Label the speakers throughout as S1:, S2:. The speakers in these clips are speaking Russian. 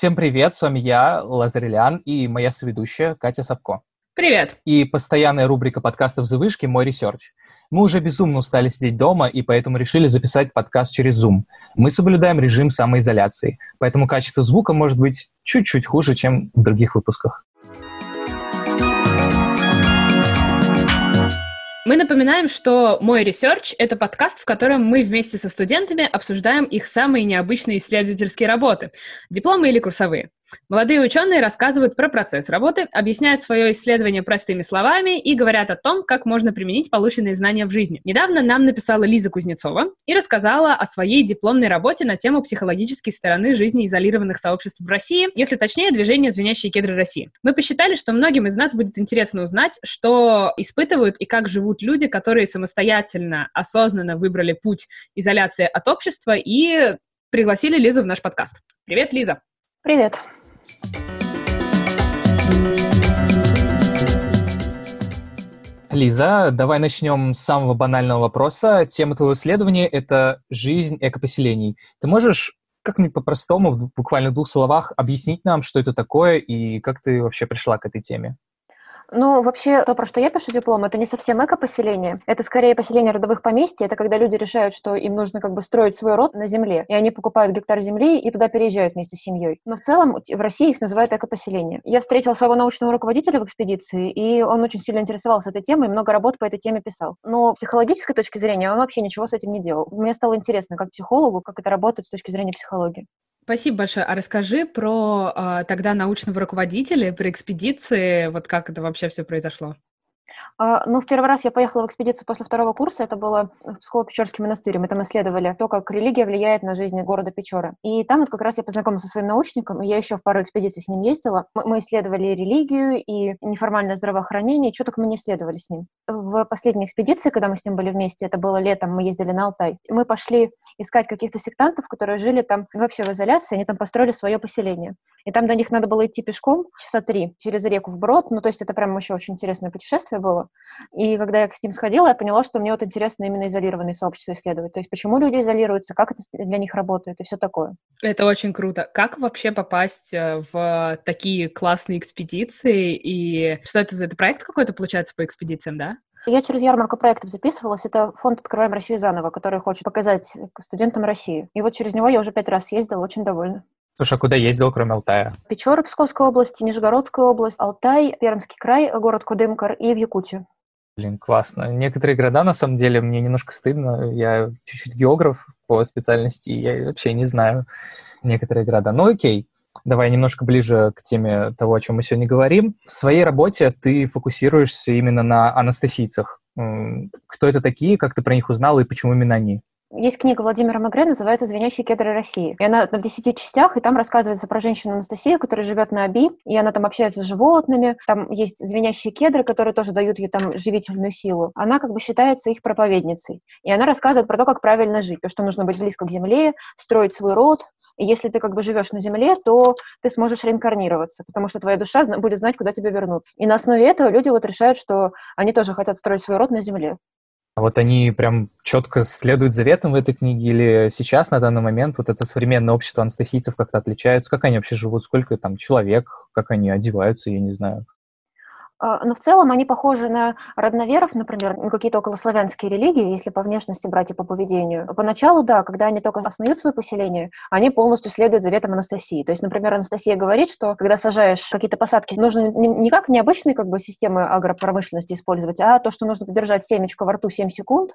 S1: Всем привет, с вами я, Лазарь и моя соведущая Катя Сапко.
S2: Привет!
S1: И постоянная рубрика подкастов «За вышки» «Мой research». Мы уже безумно устали сидеть дома, и поэтому решили записать подкаст через Zoom. Мы соблюдаем режим самоизоляции, поэтому качество звука может быть чуть-чуть хуже, чем в других выпусках.
S2: Мы напоминаем, что «Мой research» — это подкаст, в котором мы вместе со студентами обсуждаем их самые необычные исследовательские работы, дипломы или курсовые. Молодые ученые рассказывают про процесс работы, объясняют свое исследование простыми словами и говорят о том, как можно применить полученные знания в жизни. Недавно нам написала Лиза Кузнецова и рассказала о своей дипломной работе на тему психологической стороны жизни изолированных сообществ в России, если точнее, движение «Звенящие кедры России». Мы посчитали, что многим из нас будет интересно узнать, что испытывают и как живут люди, которые самостоятельно, осознанно выбрали путь изоляции от общества и пригласили Лизу в наш подкаст. Привет, Лиза!
S3: Привет!
S1: Лиза, давай начнем с самого банального вопроса. Тема твоего исследования — это жизнь экопоселений. Ты можешь как-нибудь по-простому, буквально в двух словах, объяснить нам, что это такое и как ты вообще пришла к этой теме?
S3: Ну, вообще, то, про что я пишу диплом, это не совсем эко-поселение. Это скорее поселение родовых поместьй. Это когда люди решают, что им нужно как бы строить свой род на земле. И они покупают гектар земли и туда переезжают вместе с семьей. Но в целом в России их называют эко-поселение. Я встретила своего научного руководителя в экспедиции, и он очень сильно интересовался этой темой и много работ по этой теме писал. Но с психологической точки зрения он вообще ничего с этим не делал. Мне стало интересно, как психологу, как это работает с точки зрения психологии.
S2: Спасибо большое. А расскажи про э, тогда научного руководителя, про экспедиции, вот как это вообще все произошло.
S3: А, ну, в первый раз я поехала в экспедицию после второго курса, это было Псково-Печорский монастырь, мы там исследовали то, как религия влияет на жизнь города Печоры. И там вот как раз я познакомилась со своим научником, и я еще в пару экспедиций с ним ездила. Мы исследовали религию и неформальное здравоохранение, что только мы не исследовали с ним. В последней экспедиции, когда мы с ним были вместе, это было летом, мы ездили на Алтай, мы пошли искать каких-то сектантов, которые жили там вообще в изоляции, они там построили свое поселение. И там до них надо было идти пешком часа три через реку вброд, ну то есть это прям еще очень интересное путешествие было. И когда я к ним сходила, я поняла, что мне вот интересно именно изолированные сообщества исследовать. То есть почему люди изолируются, как это для них работает и все такое.
S2: Это очень круто. Как вообще попасть э, в такие классные экспедиции? И что это за это проект какой-то получается по экспедициям, да?
S3: Я через ярмарку проектов записывалась. Это фонд «Открываем Россию заново», который хочет показать студентам России. И вот через него я уже пять раз ездила, очень довольна.
S1: Слушай, а куда ездил, кроме Алтая?
S3: Печоры Псковской области, Нижегородская область, Алтай, Пермский край, город Кудымкар и в Якутию.
S1: Блин, классно. Некоторые города, на самом деле, мне немножко стыдно. Я чуть-чуть географ по специальности, я вообще не знаю некоторые города. Ну, окей. Давай немножко ближе к теме того, о чем мы сегодня говорим. В своей работе ты фокусируешься именно на анастасийцах. Кто это такие, как ты про них узнал и почему именно они?
S3: Есть книга Владимира Магре, называется «Звенящие кедры России». И она в десяти частях, и там рассказывается про женщину Анастасию, которая живет на Аби, и она там общается с животными. Там есть звенящие кедры, которые тоже дают ей там живительную силу. Она как бы считается их проповедницей. И она рассказывает про то, как правильно жить, то, что нужно быть близко к земле, строить свой род. И если ты как бы живешь на земле, то ты сможешь реинкарнироваться, потому что твоя душа будет знать, куда тебе вернуться. И на основе этого люди вот решают, что они тоже хотят строить свой род на земле.
S1: А вот они прям четко следуют заветам в этой книге или сейчас, на данный момент, вот это современное общество анастасийцев как-то отличаются? Как они вообще живут? Сколько там человек? Как они одеваются? Я не знаю.
S3: А, но в целом они похожи на родноверов, например, на какие-то околославянские религии, если по внешности брать и по поведению. Поначалу, да, когда они только основают свое поселение, они полностью следуют заветам Анастасии. То есть, например, Анастасия говорит, что когда сажаешь какие-то посадки, нужно не как необычные как бы, системы агропромышленности использовать, а то, что нужно подержать семечко во рту 7 секунд,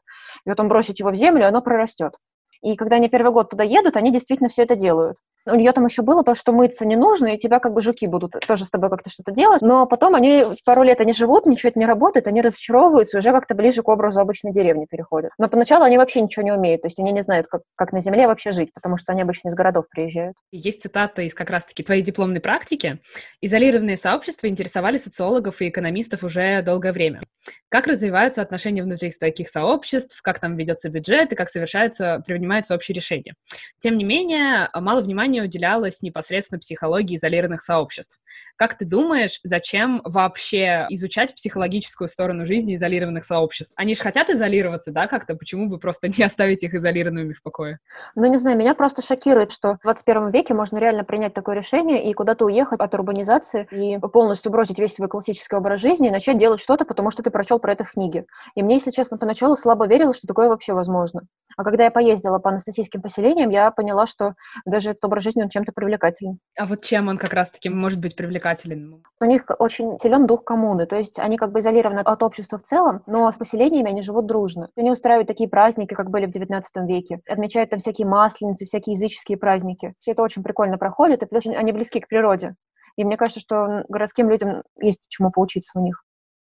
S3: и потом бросить его в землю, оно прорастет. И когда они первый год туда едут, они действительно все это делают. У нее там еще было то, что мыться не нужно, и тебя как бы жуки будут тоже с тобой как-то что-то делать. Но потом они пару лет они живут, ничего это не работает, они разочаровываются, уже как-то ближе к образу обычной деревни переходят. Но поначалу они вообще ничего не умеют, то есть они не знают, как, как на земле вообще жить, потому что они обычно из городов приезжают.
S2: Есть цитата из как раз-таки твоей дипломной практики. Изолированные сообщества интересовали социологов и экономистов уже долгое время. Как развиваются отношения внутри таких сообществ, как там ведется бюджет и как совершаются, принимаются общие решения. Тем не менее, мало внимания внимание уделялось непосредственно психологии изолированных сообществ. Как ты думаешь, зачем вообще изучать психологическую сторону жизни изолированных сообществ? Они же хотят изолироваться, да, как-то? Почему бы просто не оставить их изолированными в покое?
S3: Ну, не знаю, меня просто шокирует, что в 21 веке можно реально принять такое решение и куда-то уехать от урбанизации и полностью бросить весь свой классический образ жизни и начать делать что-то, потому что ты прочел про это в книге. И мне, если честно, поначалу слабо верилось, что такое вообще возможно. А когда я поездила по анастасийским поселениям, я поняла, что даже этот образ жизни, он чем-то привлекателен.
S2: А вот чем он как раз-таки может быть привлекателен?
S3: У них очень силен дух коммуны, то есть они как бы изолированы от общества в целом, но с поселениями они живут дружно. Они устраивают такие праздники, как были в XIX веке, отмечают там всякие масленицы, всякие языческие праздники. Все это очень прикольно проходит, и плюс они близки к природе. И мне кажется, что городским людям есть чему поучиться у них.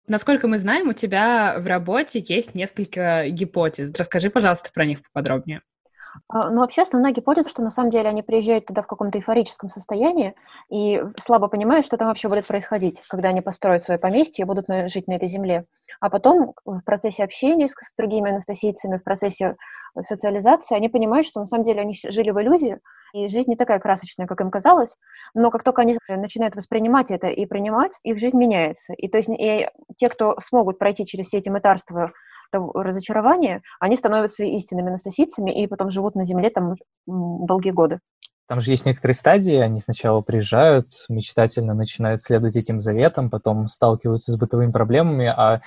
S2: Насколько мы знаем, у тебя в работе есть несколько гипотез. Расскажи, пожалуйста, про них поподробнее.
S3: А, ну, вообще, основная гипотеза, что на самом деле они приезжают туда в каком-то эйфорическом состоянии и слабо понимают, что там вообще будет происходить, когда они построят свое поместье и будут жить на этой земле. А потом в процессе общения с, с другими анастасийцами, в процессе социализации, они понимают, что на самом деле они жили в иллюзии, и жизнь не такая красочная, как им казалось, но как только они начинают воспринимать это и принимать, их жизнь меняется. И то есть и те, кто смогут пройти через все эти мытарства разочарования, они становятся истинными анастасийцами и потом живут на земле там долгие годы.
S1: Там же есть некоторые стадии, они сначала приезжают, мечтательно начинают следовать этим заветам, потом сталкиваются с бытовыми проблемами, а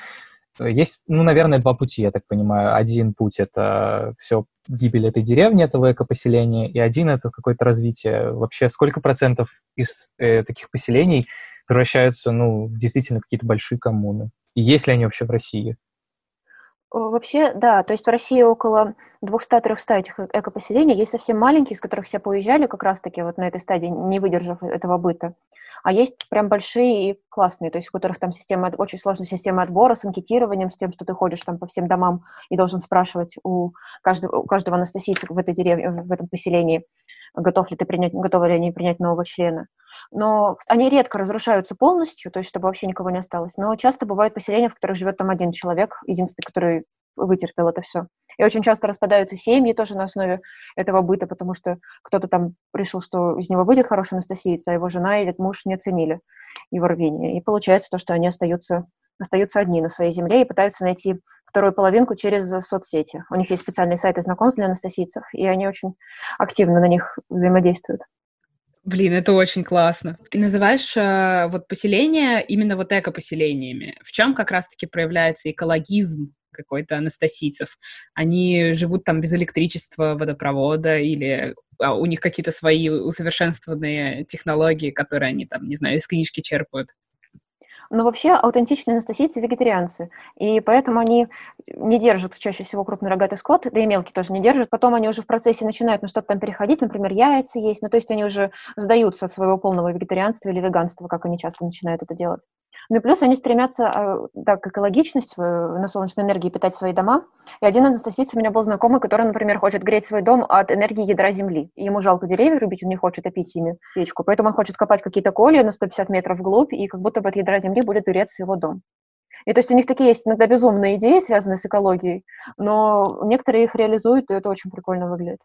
S1: есть, ну, наверное, два пути, я так понимаю. Один путь — это все гибель этой деревни, этого экопоселения, и один — это какое-то развитие. Вообще, сколько процентов из э, таких поселений превращаются, ну, в действительно какие-то большие коммуны? И есть ли они вообще в России?
S3: Вообще, да, то есть в России около 200-300 этих э, экопоселений, есть совсем маленькие, из которых все поуезжали как раз-таки вот на этой стадии, не выдержав этого быта. А есть прям большие и классные, то есть у которых там система, очень сложная система отбора с анкетированием, с тем, что ты ходишь там по всем домам и должен спрашивать у каждого, у каждого анастасийца в этой деревне, в этом поселении, готов ли ты принять, готовы ли они принять нового члена. Но они редко разрушаются полностью, то есть чтобы вообще никого не осталось. Но часто бывают поселения, в которых живет там один человек, единственный, который вытерпел это все. И очень часто распадаются семьи тоже на основе этого быта, потому что кто-то там решил, что из него выйдет хороший анастасиец, а его жена или муж не оценили его рвение. И получается то, что они остаются, остаются одни на своей земле и пытаются найти вторую половинку через соцсети. У них есть специальные сайты знакомств для анастасийцев, и они очень активно на них взаимодействуют.
S2: Блин, это очень классно. Ты называешь э, вот поселения именно вот эко-поселениями. В чем как раз-таки проявляется экологизм какой-то анастасийцев? Они живут там без электричества, водопровода или а у них какие-то свои усовершенствованные технологии, которые они там, не знаю, из книжки черпают?
S3: Но вообще аутентичные анастасийцы вегетарианцы, и поэтому они не держат чаще всего крупный рогатый скот, да и мелкий тоже не держат. Потом они уже в процессе начинают на что-то там переходить, например, яйца есть, ну то есть они уже сдаются от своего полного вегетарианства или веганства, как они часто начинают это делать. Ну и плюс они стремятся, а, да, к экологичности, на солнечной энергии питать свои дома. И один из анастасийцев у меня был знакомый, который, например, хочет греть свой дом от энергии ядра земли. И ему жалко деревья рубить, он не хочет топить ими печку. Поэтому он хочет копать какие-то колья на 150 метров вглубь, и как будто бы от ядра земли будет греться его дом. И то есть у них такие есть иногда безумные идеи, связанные с экологией, но некоторые их реализуют, и это очень прикольно выглядит.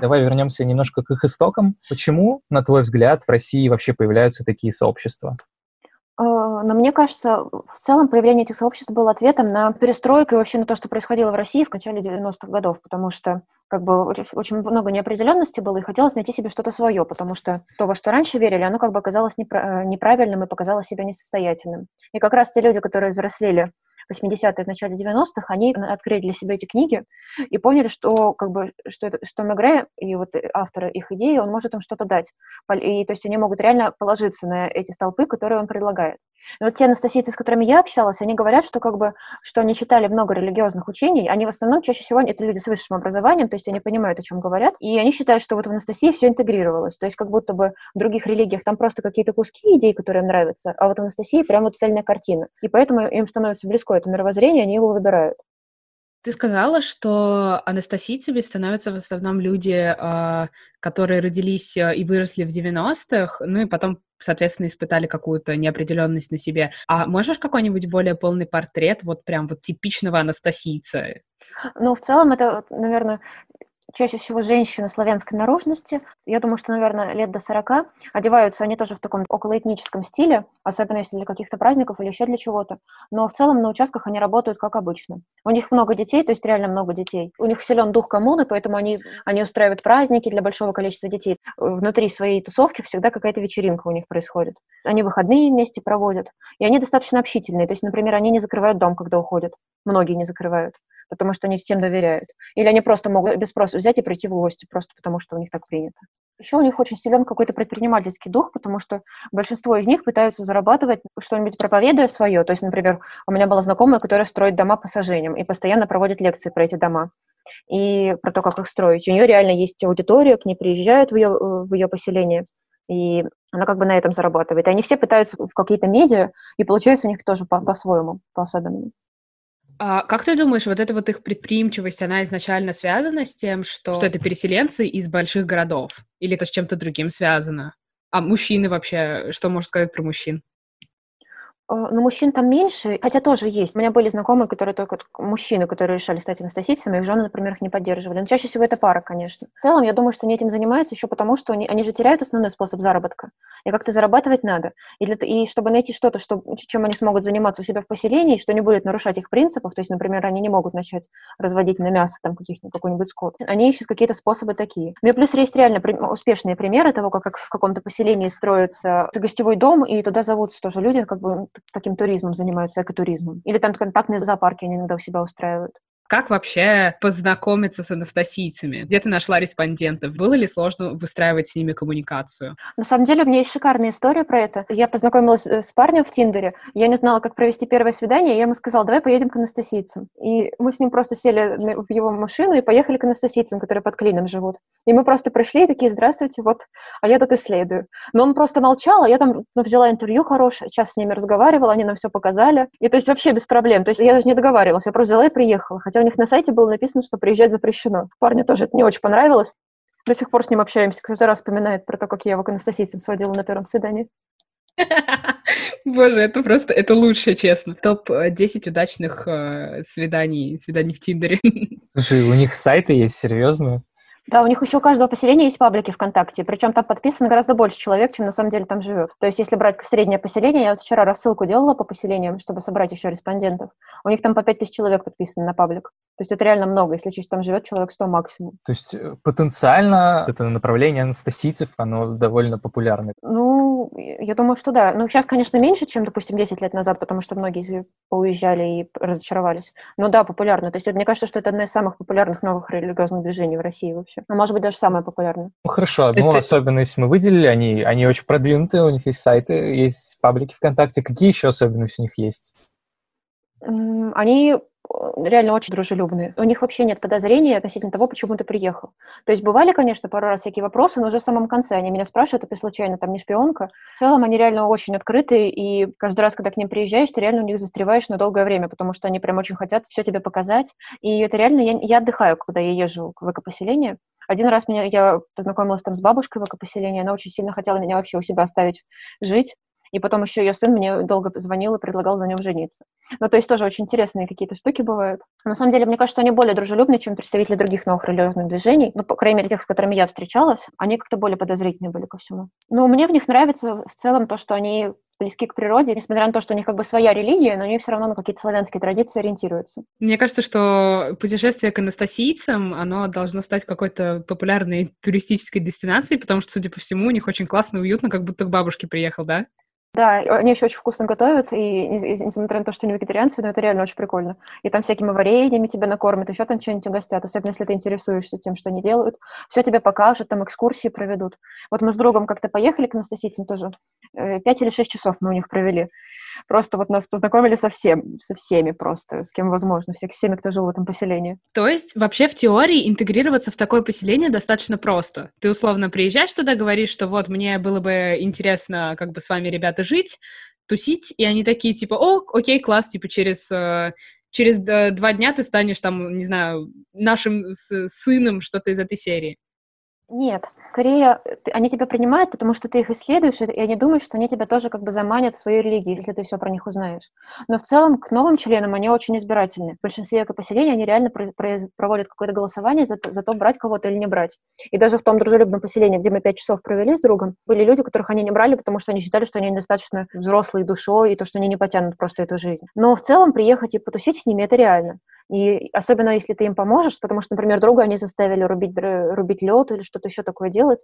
S1: Давай вернемся немножко к их истокам. Почему, на твой взгляд, в России вообще появляются такие сообщества?
S3: А, но мне кажется, в целом появление этих сообществ было ответом на перестройку и вообще на то, что происходило в России в начале 90-х годов, потому что как бы очень много неопределенности было, и хотелось найти себе что-то свое, потому что то, во что раньше верили, оно как бы оказалось неправильным и показало себя несостоятельным. И как раз те люди, которые взрослели 80-е, в начале 90-х, они открыли для себя эти книги и поняли, что, как бы, что, это, что Мегре и вот автор их идеи, он может им что-то дать. И, то есть они могут реально положиться на эти столпы, которые он предлагает. Вот те анастасийцы, с которыми я общалась, они говорят, что как бы, что они читали много религиозных учений, они в основном чаще всего это люди с высшим образованием, то есть они понимают, о чем говорят, и они считают, что вот в Анастасии все интегрировалось, то есть как будто бы в других религиях там просто какие-то куски идей, которые им нравятся, а вот в Анастасии прям вот цельная картина. И поэтому им становится близко это мировоззрение, они его выбирают.
S2: Ты сказала, что анастасийцами становятся в основном люди, а, которые родились э, и выросли в 90-х, ну и потом, соответственно, испытали какую-то неопределенность на себе. А можешь какой-нибудь более полный портрет вот прям вот типичного анастасийца
S3: Ну, в целом, это, наверное, чаще всего женщины славянской наружности. Я думаю, что, наверное, лет до 40. Одеваются они тоже в таком околоэтническом стиле, особенно если для каких-то праздников или еще для чего-то. Но в целом на участках они работают как обычно. У них много детей, то есть реально много детей. У них силен дух коммуны, поэтому они, они устраивают праздники для большого количества детей. Внутри своей тусовки всегда какая-то вечеринка у них происходит. Они выходные вместе проводят. И они достаточно общительные. То есть, например, они не закрывают дом, когда уходят. Многие не закрывают потому что они всем доверяют. Или они просто могут без спроса взять и прийти в гости, просто потому что у них так принято. Еще у них очень силен какой-то предпринимательский дух, потому что большинство из них пытаются зарабатывать что-нибудь проповедуя свое. То есть, например, у меня была знакомая, которая строит дома пассажирам и постоянно проводит лекции про эти дома и про то, как их строить. У нее реально есть аудитория, к ней приезжают в ее, в ее поселение, и она как бы на этом зарабатывает. И они все пытаются в какие-то медиа, и получается у них тоже по- по-своему, по-особенному.
S2: А как ты думаешь, вот эта вот их предприимчивость, она изначально связана с тем, что, что это переселенцы из больших городов? Или это с чем-то другим связано? А мужчины вообще, что можешь сказать про мужчин?
S3: А, но мужчин там меньше, хотя тоже есть. У меня были знакомые, которые только мужчины, которые решали стать анастасийцами, их жены, например, их не поддерживали. Но чаще всего это пара, конечно. В целом, я думаю, что они этим занимаются еще потому, что они, они же теряют основной способ заработка. И как-то зарабатывать надо. И, для, и чтобы найти что-то, что, чем они смогут заниматься у себя в поселении, что не будет нарушать их принципов, то есть, например, они не могут начать разводить на мясо там каких-нибудь, какой-нибудь скот. Они ищут какие-то способы такие. Ну и плюс есть реально при, успешные примеры того, как, как в каком-то поселении строится гостевой дом, и туда зовутся тоже люди, как бы таким туризмом занимаются, экотуризмом. Или там контактные зоопарки они иногда у себя устраивают.
S2: Как вообще познакомиться с анастасийцами? Где ты нашла респондентов? Было ли сложно выстраивать с ними коммуникацию?
S3: На самом деле, у меня есть шикарная история про это. Я познакомилась э, с парнем в Тиндере. Я не знала, как провести первое свидание. Я ему сказала, давай поедем к анастасийцам. И мы с ним просто сели в его машину и поехали к анастасийцам, которые под Клином живут. И мы просто пришли и такие, здравствуйте, вот, а я тут исследую. Но он просто молчал, а я там ну, взяла интервью хорошее, сейчас с ними разговаривала, они нам все показали. И то есть вообще без проблем. То есть я даже не договаривалась, я просто взяла и приехала. Хотя у них на сайте было написано, что приезжать запрещено. Парню тоже это не очень понравилось. До сих пор с ним общаемся. Каждый раз вспоминает про то, как я его к анастасийцам сводила на первом свидании.
S2: Боже, это просто, это лучше, честно. Топ-10 удачных э, свиданий, свиданий в Тиндере.
S1: Слушай, у них сайты есть, серьезно?
S3: Да, у них еще у каждого поселения есть паблики ВКонтакте, причем там подписано гораздо больше человек, чем на самом деле там живет. То есть если брать среднее поселение, я вот вчера рассылку делала по поселениям, чтобы собрать еще респондентов, у них там по 5000 человек подписано на паблик. То есть это реально много, если чуть там живет человек 100 максимум.
S1: То есть э, потенциально это направление анастасийцев, оно довольно популярное?
S3: Ну, я думаю, что да. Ну, сейчас, конечно, меньше, чем, допустим, 10 лет назад, потому что многие поуезжали и разочаровались. Но да, популярно. То есть это, мне кажется, что это одно из самых популярных новых религиозных движений в России вообще вообще. А может быть, даже самое популярное.
S1: Ну, хорошо, одну Это... особенность мы выделили, они, они очень продвинутые, у них есть сайты, есть паблики ВКонтакте. Какие еще особенности у них есть?
S3: Они реально очень дружелюбные. У них вообще нет подозрений относительно того, почему ты приехал. То есть бывали, конечно, пару раз всякие вопросы, но уже в самом конце они меня спрашивают, а ты случайно там не шпионка? В целом они реально очень открытые, и каждый раз, когда к ним приезжаешь, ты реально у них застреваешь на долгое время, потому что они прям очень хотят все тебе показать. И это реально, я, я отдыхаю, когда я езжу в экопоселение, один раз меня, я познакомилась там с бабушкой в экопоселении, она очень сильно хотела меня вообще у себя оставить жить, и потом еще ее сын мне долго звонил и предлагал на нем жениться. Ну, то есть тоже очень интересные какие-то штуки бывают. На самом деле, мне кажется, они более дружелюбные, чем представители других новых религиозных движений. Ну, по крайней мере, тех, с которыми я встречалась, они как-то более подозрительные были ко всему. Но мне в них нравится в целом то, что они близки к природе, несмотря на то, что у них как бы своя религия, но они все равно на какие-то славянские традиции ориентируются.
S2: Мне кажется, что путешествие к анастасийцам, оно должно стать какой-то популярной туристической дестинацией, потому что, судя по всему, у них очень классно и уютно, как будто к бабушке приехал, да?
S3: Да, они еще очень вкусно готовят, и несмотря на то, что они вегетарианцы, но это реально очень прикольно. И там всякими вареньями тебя накормят, еще там что-нибудь угостят, особенно если ты интересуешься тем, что они делают. Все тебе покажут, там экскурсии проведут. Вот мы с другом как-то поехали к анастасийцам тоже, э, пять или шесть часов мы у них провели. Просто вот нас познакомили со всем, со всеми просто, с кем возможно, всех, всеми, кто жил в этом поселении.
S2: То есть вообще в теории интегрироваться в такое поселение достаточно просто. Ты условно приезжаешь туда, говоришь, что вот мне было бы интересно как бы с вами, ребята, жить, тусить, и они такие типа, о, окей, класс, типа через э, через два дня ты станешь там, не знаю, нашим сыном, что-то из этой серии.
S3: Нет, скорее они тебя принимают, потому что ты их исследуешь, и они думают, что они тебя тоже как бы заманят в свою религию, если ты все про них узнаешь. Но в целом к новым членам они очень избирательны. В большинстве экопоселений они реально проводят какое-то голосование за, за то, брать кого-то или не брать. И даже в том дружелюбном поселении, где мы пять часов провели с другом, были люди, которых они не брали, потому что они считали, что они недостаточно взрослые душой, и то, что они не потянут просто эту жизнь. Но в целом приехать и потусить с ними, это реально. И особенно если ты им поможешь, потому что, например, друга они заставили рубить, рубить лед или что-то еще такое делать.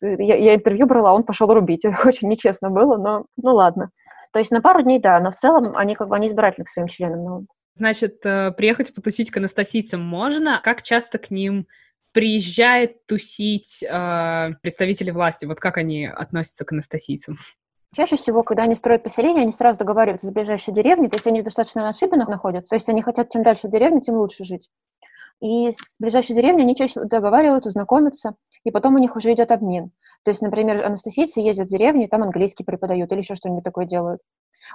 S3: Я, я интервью брала, он пошел рубить. Очень нечестно было, но ну ладно. То есть на пару дней, да, но в целом они как бы они избирательны к своим членам. Но...
S2: Значит, э, приехать потусить к анастасийцам можно. Как часто к ним приезжает тусить э, представители власти? Вот как они относятся к анастасийцам?
S3: Чаще всего, когда они строят поселение, они сразу договариваются с ближайшей деревней, то есть они достаточно на отшибинах находятся, то есть они хотят, чем дальше деревня, тем лучше жить. И с ближайшей деревней они чаще договариваются, знакомятся, и потом у них уже идет обмен. То есть, например, анестезийцы ездят в деревню, и там английский преподают или еще что-нибудь такое делают.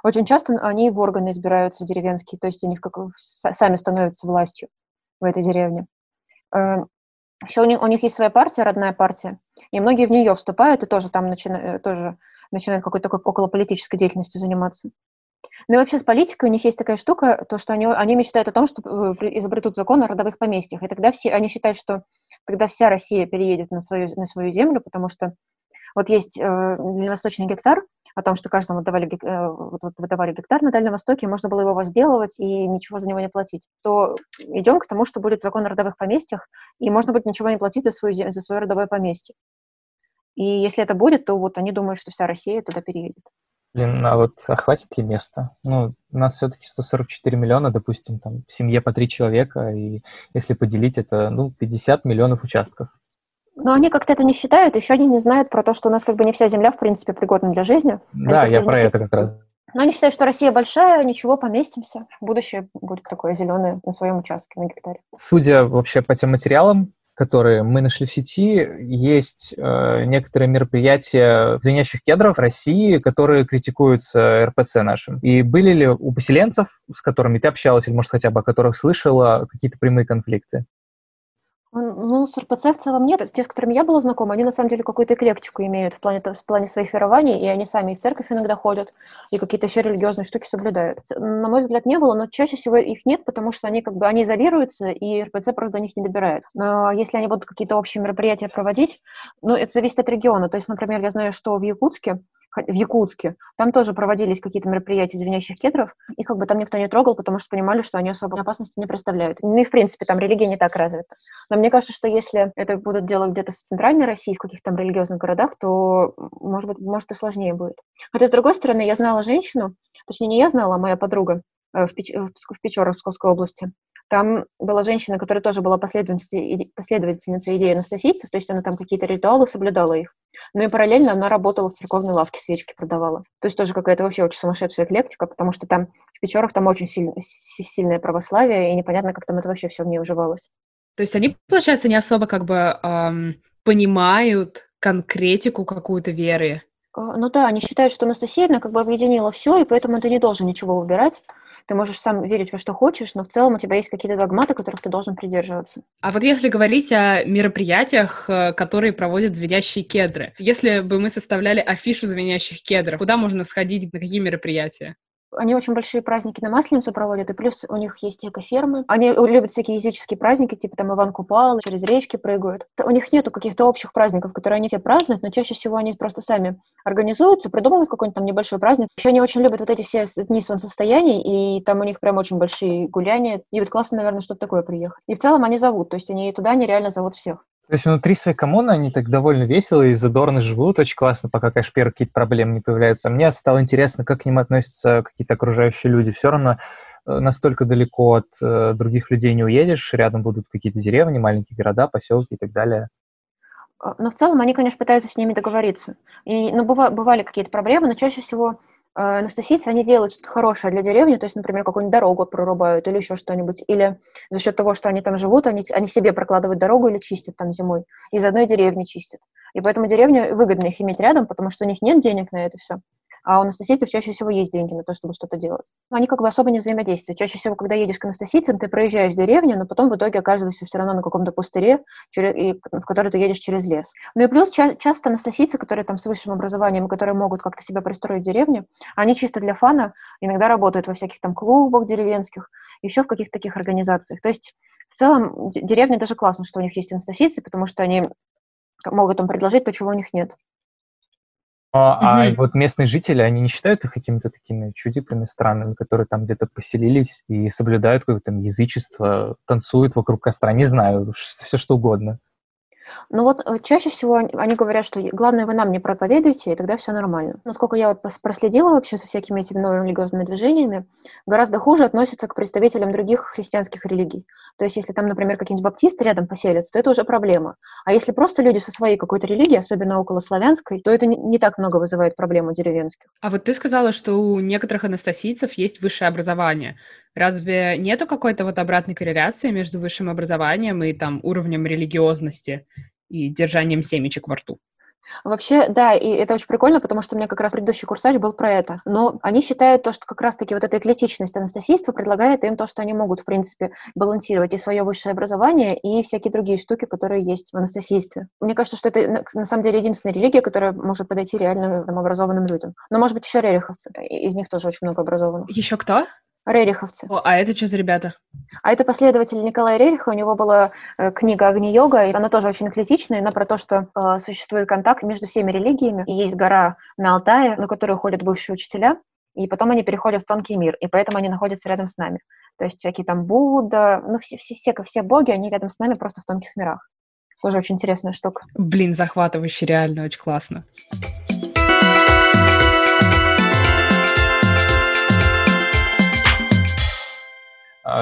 S3: Очень часто они в органы избираются в деревенские, то есть они как, сами становятся властью в этой деревне. Э, еще у них, у них есть своя партия, родная партия, и многие в нее вступают и тоже там начинают, тоже начинают какой-то такой околополитической деятельностью заниматься. Ну и вообще с политикой у них есть такая штука, то, что они, они мечтают о том, что э, изобретут закон о родовых поместьях. И тогда все, они считают, что тогда вся Россия переедет на свою, на свою землю, потому что вот есть э, дальневосточный гектар, о том, что каждому давали, э, вот, вот, выдавали гектар на Дальнем Востоке, можно было его возделывать и ничего за него не платить, то идем к тому, что будет закон о родовых поместьях, и можно будет ничего не платить за, свою, за свое родовое поместье. И если это будет, то вот они думают, что вся Россия туда переедет.
S1: Блин, а вот а хватит ли места? Ну, у нас все-таки 144 миллиона, допустим, там в семье по три человека, и если поделить это, ну, 50 миллионов участков.
S3: Но они как-то это не считают, еще они не знают про то, что у нас как бы не вся земля, в принципе, пригодна для жизни.
S1: Да, я про это как раз.
S3: Но они считают, что Россия большая, ничего, поместимся. Будущее будет такое зеленое на своем участке, на гектаре.
S1: Судя вообще по тем материалам, которые мы нашли в сети, есть э, некоторые мероприятия звенящих кедров России, которые критикуются РПЦ нашим. И были ли у поселенцев, с которыми ты общалась, или, может, хотя бы о которых слышала, какие-то прямые конфликты?
S3: Ну, с РПЦ в целом нет. Те, с которыми я была знакома, они на самом деле какую-то эклектику имеют в плане, в плане своих верований, и они сами и в церковь иногда ходят, и какие-то еще религиозные штуки соблюдают. На мой взгляд, не было, но чаще всего их нет, потому что они как бы они изолируются, и РПЦ просто до них не добирается. Но если они будут какие-то общие мероприятия проводить, ну, это зависит от региона. То есть, например, я знаю, что в Якутске в Якутске. Там тоже проводились какие-то мероприятия звенящих кедров, и как бы там никто не трогал, потому что понимали, что они особо опасности не представляют. Ну и, в принципе, там религия не так развита. Но мне кажется, что если это будут делать где-то в центральной России, в каких-то там религиозных городах, то, может быть, может и сложнее будет. Хотя, с другой стороны, я знала женщину, точнее, не я знала, а моя подруга э, в, Печ... в Печорах, в области. Там была женщина, которая тоже была последовательницей, последовательницей идеи анастасийцев, то есть она там какие-то ритуалы соблюдала их. Ну и параллельно она работала в церковной лавке, свечки продавала. То есть тоже какая-то вообще очень сумасшедшая эклектика, потому что там в Печорах там очень сильно, сильное православие, и непонятно, как там это вообще все в ней уживалось.
S2: То есть они, получается, не особо как бы эм, понимают конкретику какую-то веры.
S3: А, ну да, они считают, что Анастасия, она как бы объединила все, и поэтому ты не должен ничего выбирать ты можешь сам верить во что хочешь, но в целом у тебя есть какие-то догматы, которых ты должен придерживаться.
S2: А вот если говорить о мероприятиях, э, которые проводят звенящие кедры, если бы мы составляли афишу звенящих кедров, куда можно сходить, на какие мероприятия?
S3: Они очень большие праздники на Масленицу проводят, и плюс у них есть экофермы. Они любят всякие языческие праздники, типа там Иван Купал, через речки прыгают. У них нету каких-то общих праздников, которые они все празднуют, но чаще всего они просто сами организуются, придумывают какой-нибудь там небольшой праздник. Еще они очень любят вот эти все дни солнцестояний, и там у них прям очень большие гуляния. И вот классно, наверное, что-то такое приехать. И в целом они зовут, то есть они туда они реально зовут всех.
S1: То есть внутри своей коммуны они так довольно весело и задорно живут, очень классно, пока, первые какие-то проблемы не появляются. Мне стало интересно, как к ним относятся какие-то окружающие люди. Все равно э, настолько далеко от э, других людей не уедешь, рядом будут какие-то деревни, маленькие города, поселки и так далее.
S3: А, но в целом они, конечно, пытаются с ними договориться. И, ну, бывали какие-то проблемы, но чаще всего анастасийцы, они делают что-то хорошее для деревни, то есть, например, какую-нибудь дорогу прорубают или еще что-нибудь, или за счет того, что они там живут, они, они себе прокладывают дорогу или чистят там зимой, из одной деревни чистят. И поэтому деревне выгодно их иметь рядом, потому что у них нет денег на это все. А у анастасийцев чаще всего есть деньги на то, чтобы что-то делать. Они как бы особо не взаимодействуют. Чаще всего, когда едешь к анастасийцам, ты проезжаешь деревню, но потом в итоге оказываешься все равно на каком-то пустыре, в который ты едешь через лес. Ну и плюс ча- часто анастасийцы, которые там с высшим образованием, которые могут как-то себя пристроить в деревне, они чисто для фана иногда работают во всяких там клубах деревенских, еще в каких-то таких организациях. То есть в целом деревня даже классно, что у них есть анастасийцы, потому что они могут им предложить то, чего у них нет.
S1: А, а вот местные жители, они не считают их какими-то такими чудиками странными, которые там где-то поселились и соблюдают какое-то там язычество, танцуют вокруг костра, не знаю, все что угодно.
S3: Ну вот э, чаще всего они говорят, что главное вы нам не проповедуйте, и тогда все нормально. Насколько я вот проследила вообще со всякими этими новыми религиозными движениями, гораздо хуже относятся к представителям других христианских религий. То есть если там, например, какие-нибудь баптисты рядом поселятся, то это уже проблема. А если просто люди со своей какой-то религией, особенно около славянской, то это не, так много вызывает проблем деревенских.
S2: А вот ты сказала, что у некоторых анастасийцев есть высшее образование. Разве нету какой-то вот обратной корреляции между высшим образованием и там уровнем религиозности и держанием семечек во рту?
S3: Вообще, да, и это очень прикольно, потому что у меня как раз предыдущий курсач был про это. Но они считают то, что как раз-таки вот эта эклетичность анастасийства предлагает им то, что они могут, в принципе, балансировать и свое высшее образование, и всякие другие штуки, которые есть в анастасийстве. Мне кажется, что это на самом деле единственная религия, которая может подойти реально там, образованным людям. Но, может быть, еще рериховцы. Из них тоже очень много образованных.
S2: Еще кто?
S3: Рериховцы.
S2: О, а это что за ребята?
S3: А это последователь Николая Рериха, у него была э, книга «Агни-йога», и она тоже очень эклетичная, она про то, что э, существует контакт между всеми религиями, и есть гора на Алтае, на которую ходят бывшие учителя, и потом они переходят в тонкий мир, и поэтому они находятся рядом с нами. То есть всякие там Будда, ну все, все, все, все боги, они рядом с нами просто в тонких мирах. Тоже очень интересная штука.
S2: Блин, захватывающе, реально, очень классно.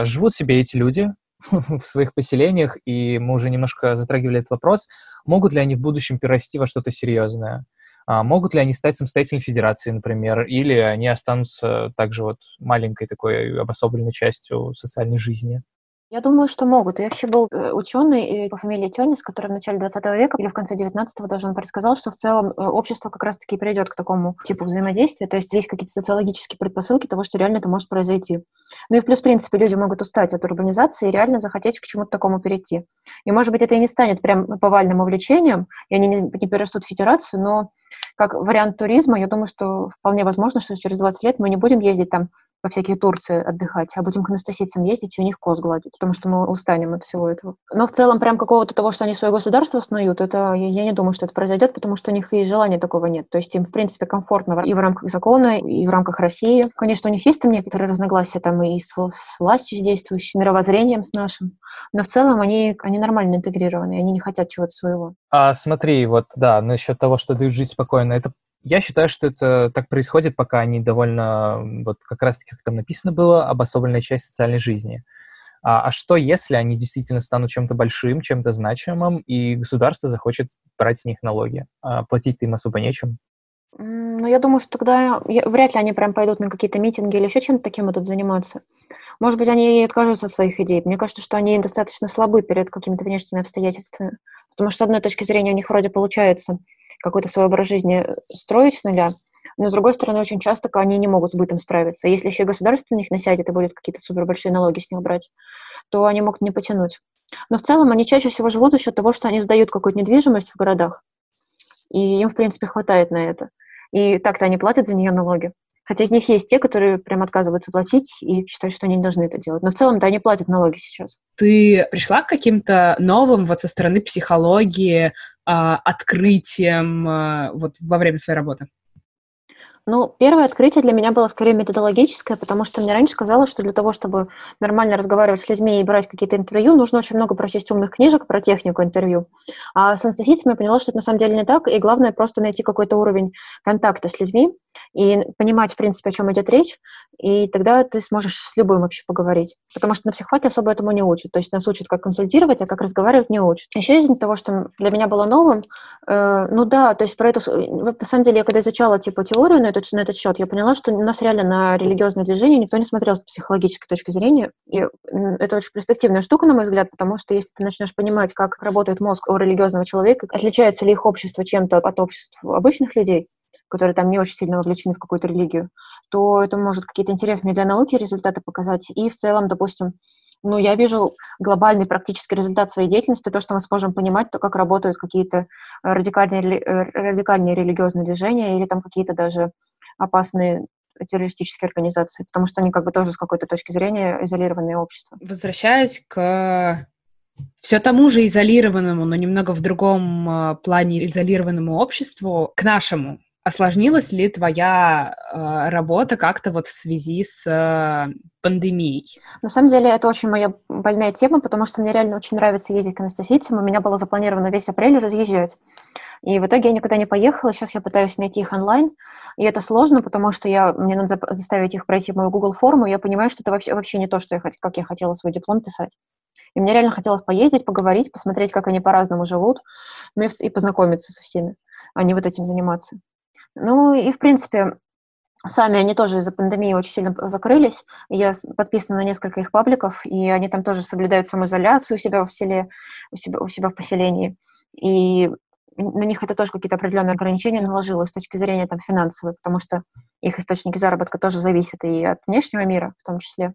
S1: Живут себе эти люди в своих поселениях, и мы уже немножко затрагивали этот вопрос, могут ли они в будущем перерасти во что-то серьезное? А, могут ли они стать самостоятельной федерацией, например, или они останутся также вот маленькой такой обособленной частью социальной жизни?
S3: Я думаю, что могут. И вообще был э, ученый по фамилии Тёнис, который в начале 20 века или в конце 19-го даже он предсказал, что в целом э, общество как раз-таки придет к такому типу взаимодействия. То есть здесь какие-то социологические предпосылки того, что реально это может произойти. Ну и плюс, в принципе, люди могут устать от урбанизации и реально захотеть к чему-то такому перейти. И, может быть, это и не станет прям повальным увлечением, и они не, не перерастут в федерацию, но как вариант туризма, я думаю, что вполне возможно, что через 20 лет мы не будем ездить там во всякие Турции отдыхать, а будем к анастасийцам ездить и у них коз гладить, потому что мы устанем от всего этого. Но в целом прям какого-то того, что они свое государство снуют, это я не думаю, что это произойдет, потому что у них и желания такого нет. То есть им, в принципе, комфортно и в рамках закона, и в рамках России. Конечно, у них есть там некоторые разногласия там и с, с властью действующей, мировоззрением с нашим, но в целом они, они нормально интегрированы, они не хотят чего-то своего.
S1: А смотри, вот, да, насчет того, что дают жить спокойно, это я считаю, что это так происходит, пока они довольно, вот как раз-таки, как там написано было, обособленная часть социальной жизни. А, а что, если они действительно станут чем-то большим, чем-то значимым, и государство захочет брать с них налоги? А платить им особо нечем.
S3: Ну, я думаю, что тогда вряд ли они прям пойдут на какие-то митинги или еще чем-то таким будут заниматься. Может быть, они откажутся от своих идей. Мне кажется, что они достаточно слабы перед какими-то внешними обстоятельствами. Потому что, с одной точки зрения, у них вроде получается какой-то свой образ жизни э, строить с нуля, но, с другой стороны, очень часто они не могут с бытом справиться. Если еще и государство на них насядет и будет какие-то супер большие налоги с них брать, то они могут не потянуть. Но в целом они чаще всего живут за счет того, что они сдают какую-то недвижимость в городах, и им, в принципе, хватает на это. И так-то они платят за нее налоги. Хотя из них есть те, которые прям отказываются платить и считают, что они не должны это делать. Но в целом-то они платят налоги сейчас.
S2: Ты пришла к каким-то новым вот со стороны психологии, а, открытием а, вот во время своей работы?
S3: Ну, первое открытие для меня было скорее методологическое, потому что мне раньше казалось, что для того, чтобы нормально разговаривать с людьми и брать какие-то интервью, нужно очень много прочесть умных книжек про технику интервью. А с анестезистами я поняла, что это на самом деле не так, и главное просто найти какой-то уровень контакта с людьми и понимать, в принципе, о чем идет речь, и тогда ты сможешь с любым вообще поговорить. Потому что на психфаке особо этому не учат. То есть нас учат, как консультировать, а как разговаривать не учат. Еще из-за того, что для меня было новым, э, ну да, то есть про эту... На самом деле, я когда изучала типа теорию на этот, на этот счет, я поняла, что у нас реально на религиозное движение никто не смотрел с психологической точки зрения. И это очень перспективная штука, на мой взгляд, потому что если ты начнешь понимать, как работает мозг у религиозного человека, отличается ли их общество чем-то от общества обычных людей, которые там не очень сильно вовлечены в какую-то религию, то это может какие-то интересные для науки результаты показать. И в целом, допустим, ну, я вижу глобальный практический результат своей деятельности, то, что мы сможем понимать, то, как работают какие-то радикальные, радикальные религиозные движения или там какие-то даже опасные террористические организации, потому что они как бы тоже с какой-то точки зрения изолированные общества.
S2: Возвращаясь к все тому же изолированному, но немного в другом э, плане изолированному обществу, к нашему, Осложнилась ли твоя э, работа как-то вот в связи с э, пандемией?
S3: На самом деле это очень моя больная тема, потому что мне реально очень нравится ездить к анестезийцам. У меня было запланировано весь апрель разъезжать. И в итоге я никуда не поехала. Сейчас я пытаюсь найти их онлайн. И это сложно, потому что я, мне надо заставить их пройти мою Google форму. И я понимаю, что это вообще, вообще не то, что я, как я хотела свой диплом писать. И мне реально хотелось поездить, поговорить, посмотреть, как они по-разному живут, ну и, и познакомиться со всеми, а не вот этим заниматься. Ну и, в принципе, сами они тоже из-за пандемии очень сильно закрылись. Я подписана на несколько их пабликов, и они там тоже соблюдают самоизоляцию у себя в селе, у себя, у себя в поселении. И на них это тоже какие-то определенные ограничения наложилось с точки зрения там, финансовой, потому что их источники заработка тоже зависят и от внешнего мира в том числе.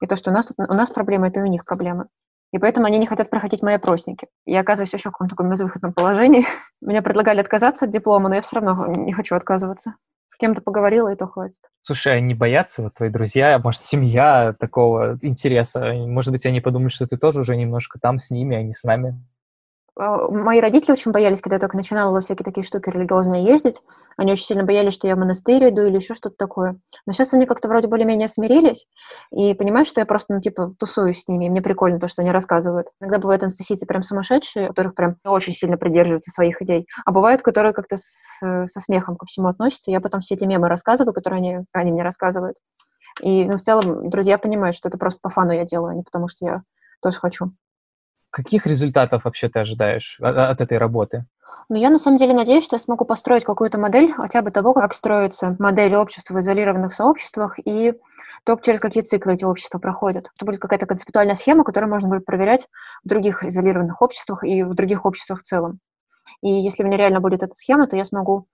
S3: И то, что у нас, тут, у нас проблемы, это и у них проблемы. И поэтому они не хотят проходить мои опросники. Я оказываюсь еще в каком-то таком безвыходном положении. Меня предлагали отказаться от диплома, но я все равно не хочу отказываться. С кем-то поговорила, и то хватит.
S1: Слушай, они боятся, вот твои друзья, может, семья такого интереса? Может быть, они подумают, что ты тоже уже немножко там с ними, а не с нами?
S3: А, мои родители очень боялись, когда я только начинала во всякие такие штуки религиозные ездить. Они очень сильно боялись, что я в монастырь иду или еще что-то такое. Но сейчас они как-то вроде более-менее смирились и понимают, что я просто, ну, типа, тусуюсь с ними, и мне прикольно то, что они рассказывают. Иногда бывают анестезийцы прям сумасшедшие, которых прям очень сильно придерживаются своих идей, а бывают, которые как-то со смехом ко всему относятся. Я потом все эти мемы рассказываю, которые они, они мне рассказывают. И, ну, в целом, друзья понимают, что это просто по фану я делаю, а не потому что я тоже хочу.
S1: Каких результатов вообще ты ожидаешь от этой работы?
S3: Ну, я на самом деле надеюсь, что я смогу построить какую-то модель хотя бы того, как строится модель общества в изолированных сообществах и то, через какие циклы эти общества проходят. Это будет какая-то концептуальная схема, которую можно будет проверять в других изолированных обществах и в других обществах в целом. И если у меня реально будет эта схема, то я смогу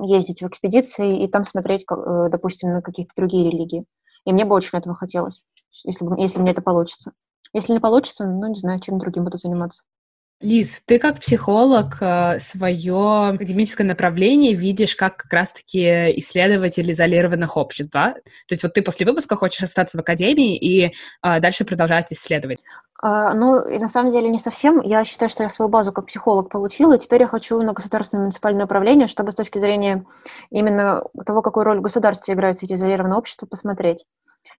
S3: ездить в экспедиции и там смотреть, э, допустим, на какие-то другие религии. И мне бы очень этого хотелось, если, если мне это получится. Если не получится, ну, не знаю, чем другим буду заниматься.
S2: Лиз, ты как психолог э, свое академическое направление видишь как как раз-таки исследователь изолированных обществ, да? То есть вот ты после выпуска хочешь остаться в академии и а, дальше продолжать исследовать.
S3: А, ну, и на самом деле не совсем. Я считаю, что я свою базу как психолог получила, и теперь я хочу на государственное муниципальное управление, чтобы с точки зрения именно того, какую роль в государстве играют эти изолированные общества, посмотреть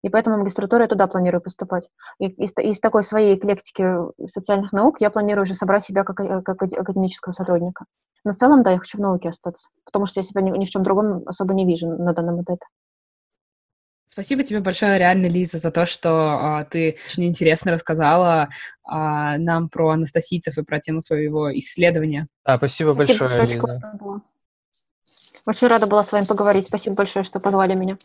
S3: и поэтому магистратуру я туда планирую поступать. И из, из такой своей эклектики социальных наук я планирую уже собрать себя как, э, как академического сотрудника. Но в целом, да, я хочу в науке остаться, потому что я себя ни, ни в чем другом особо не вижу на данном этапе.
S2: Спасибо тебе большое, реально, Лиза, за то, что а, ты очень интересно рассказала а, нам про анастасийцев и про тему своего исследования.
S1: А, спасибо, спасибо большое, Лиза.
S3: Очень рада была с вами поговорить. Спасибо большое, что позвали меня.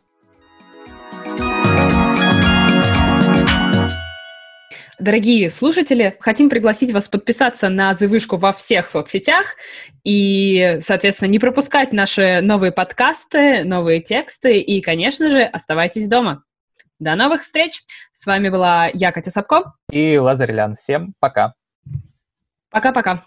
S2: Дорогие слушатели, хотим пригласить вас подписаться на «Завышку» во всех соцсетях и, соответственно, не пропускать наши новые подкасты, новые тексты и, конечно же, оставайтесь дома. До новых встреч! С вами была я, Катя Сапко.
S1: И Лазарь Лян. Всем пока.
S2: Пока-пока.